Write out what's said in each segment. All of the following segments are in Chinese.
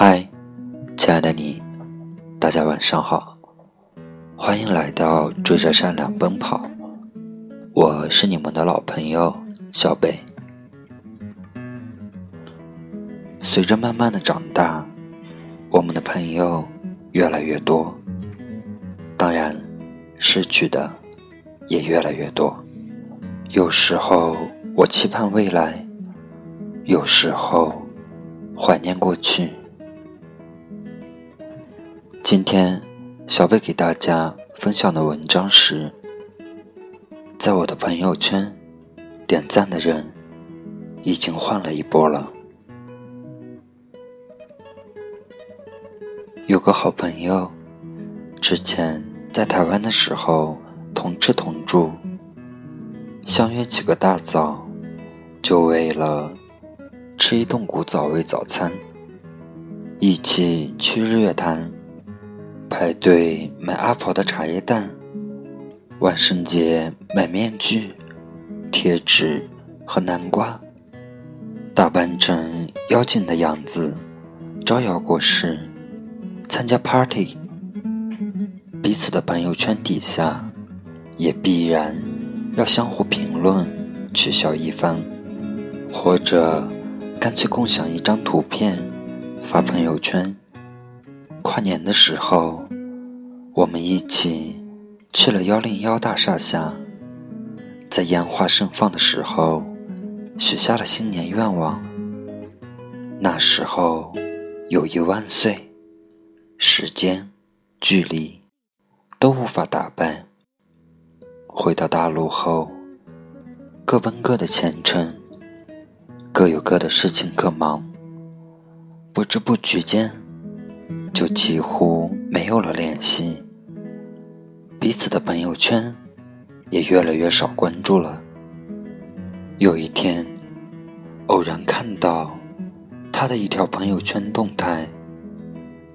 嗨，亲爱的你，大家晚上好，欢迎来到追着善良奔跑。我是你们的老朋友小北。随着慢慢的长大，我们的朋友越来越多，当然，失去的也越来越多。有时候我期盼未来，有时候怀念过去。今天，小贝给大家分享的文章是：在我的朋友圈点赞的人已经换了一波了。有个好朋友，之前在台湾的时候同吃同住，相约起个大早，就为了吃一顿古早味早餐，一起去日月潭。排队买阿婆的茶叶蛋，万圣节买面具、贴纸和南瓜，打扮成妖精的样子，招摇过市，参加 party。彼此的朋友圈底下，也必然要相互评论、取笑一番，或者干脆共享一张图片发朋友圈。跨年的时候，我们一起去了幺零幺大厦下，在烟花盛放的时候，许下了新年愿望。那时候，友谊万岁，时间、距离都无法打败。回到大陆后，各奔各的前程，各有各的事情可忙，不知不觉间。就几乎没有了联系，彼此的朋友圈也越来越少关注了。有一天，偶然看到他的一条朋友圈动态，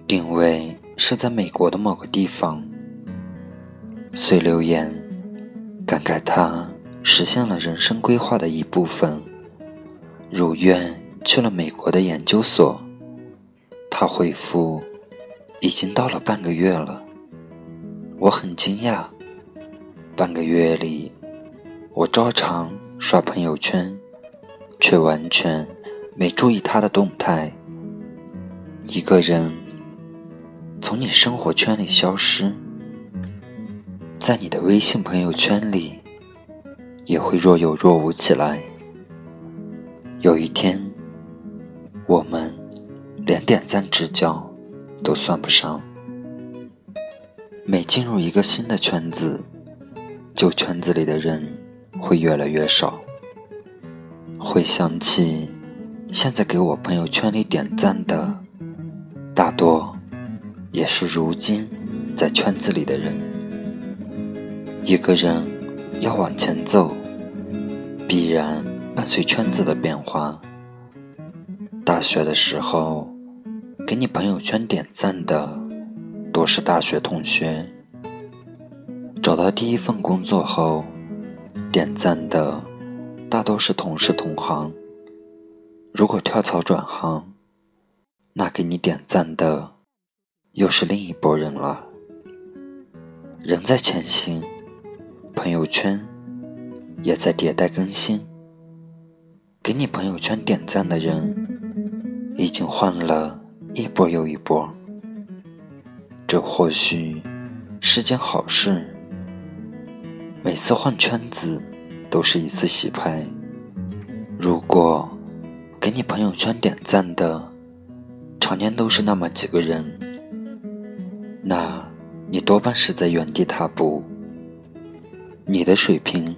定位是在美国的某个地方，遂留言感慨他实现了人生规划的一部分，如愿去了美国的研究所。他回复。已经到了半个月了，我很惊讶。半个月里，我照常刷朋友圈，却完全没注意他的动态。一个人从你生活圈里消失，在你的微信朋友圈里也会若有若无起来。有一天，我们连点赞之交。都算不上。每进入一个新的圈子，旧圈子里的人会越来越少。回想起现在给我朋友圈里点赞的，大多也是如今在圈子里的人。一个人要往前走，必然伴随圈子的变化。大学的时候。给你朋友圈点赞的多是大学同学，找到第一份工作后，点赞的大多是同事同行。如果跳槽转行，那给你点赞的又是另一拨人了。人在前行，朋友圈也在迭代更新。给你朋友圈点赞的人已经换了。一波又一波，这或许是件好事。每次换圈子都是一次洗牌。如果给你朋友圈点赞的常年都是那么几个人，那你多半是在原地踏步。你的水平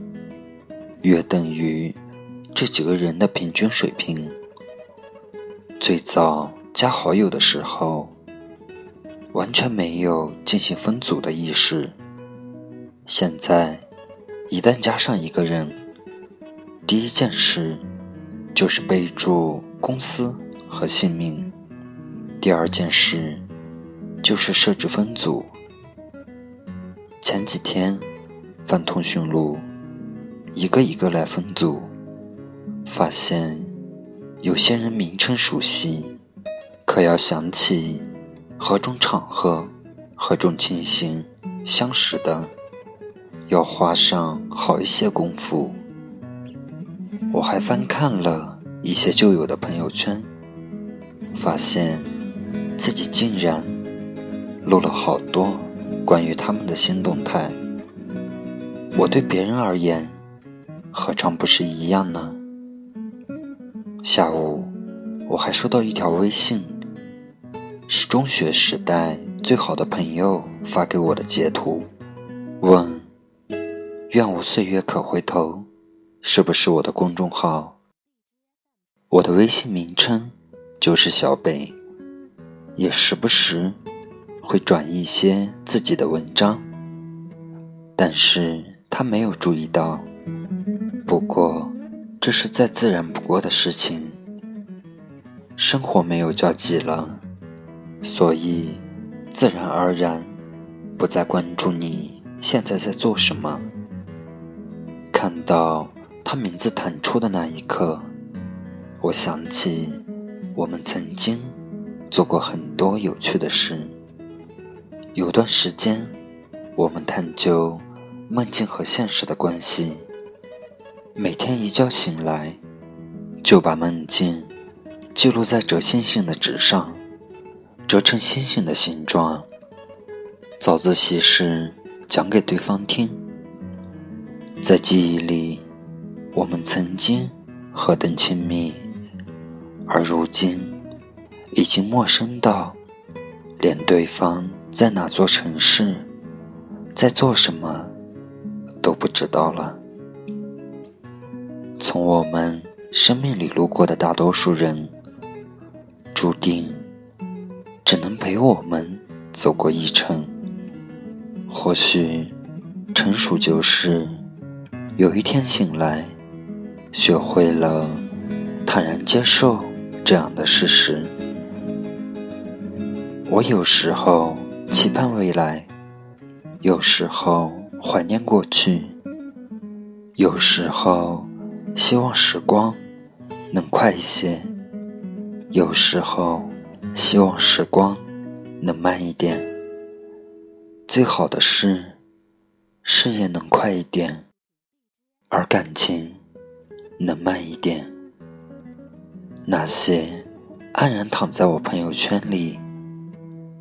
约等于这几个人的平均水平。最早。加好友的时候，完全没有进行分组的意识。现在，一旦加上一个人，第一件事就是备注公司和姓名；第二件事就是设置分组。前几天翻通讯录，一个一个来分组，发现有些人名称熟悉。可要想起何种场合、何种情形相识的，要花上好一些功夫。我还翻看了一些旧友的朋友圈，发现自己竟然录了好多关于他们的新动态。我对别人而言，何尝不是一样呢？下午，我还收到一条微信，是中学时代最好的朋友发给我的截图，问：“愿无岁月可回头。”是不是我的公众号？我的微信名称就是小北，也时不时会转一些自己的文章，但是他没有注意到。不过，这是再自然不过的事情。生活没有交集了，所以自然而然不再关注你现在在做什么。看到。他名字弹出的那一刻，我想起我们曾经做过很多有趣的事。有段时间，我们探究梦境和现实的关系。每天一觉醒来，就把梦境记录在折星星的纸上，折成星星的形状。早自习时讲给对方听，在记忆里。我们曾经何等亲密，而如今已经陌生到连对方在哪座城市、在做什么都不知道了。从我们生命里路过的大多数人，注定只能陪我们走过一程。或许成熟就是有一天醒来。学会了坦然接受这样的事实。我有时候期盼未来，有时候怀念过去，有时候希望时光能快一些，有时候希望时光能慢一点。最好的是，事业能快一点，而感情。能慢一点。那些安然躺在我朋友圈里，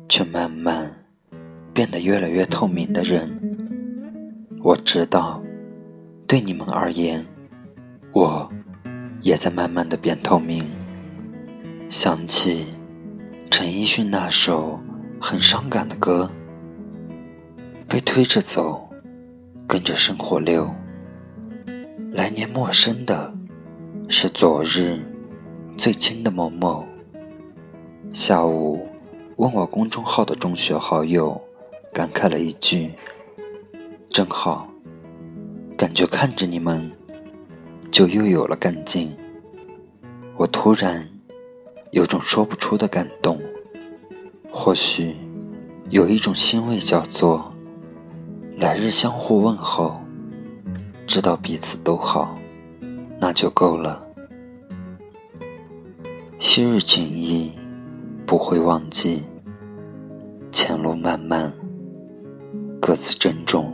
却慢慢变得越来越透明的人，我知道，对你们而言，我也在慢慢的变透明。想起陈奕迅那首很伤感的歌，被推着走，跟着生活流。来年陌生的，是昨日最亲的某某。下午问我公众号的中学好友，感慨了一句：“真好，感觉看着你们，就又有了干劲。”我突然有种说不出的感动，或许有一种欣慰，叫做来日相互问候。知道彼此都好，那就够了。昔日情谊不会忘记，前路漫漫，各自珍重。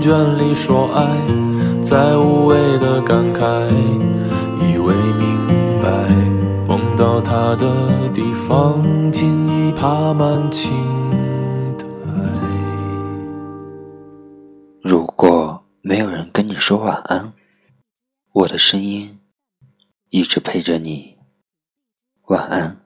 倦里说爱，在无谓的感慨，以为明白，梦到他的地方，竟已爬满青苔。如果没有人跟你说晚安，我的声音一直陪着你。晚安。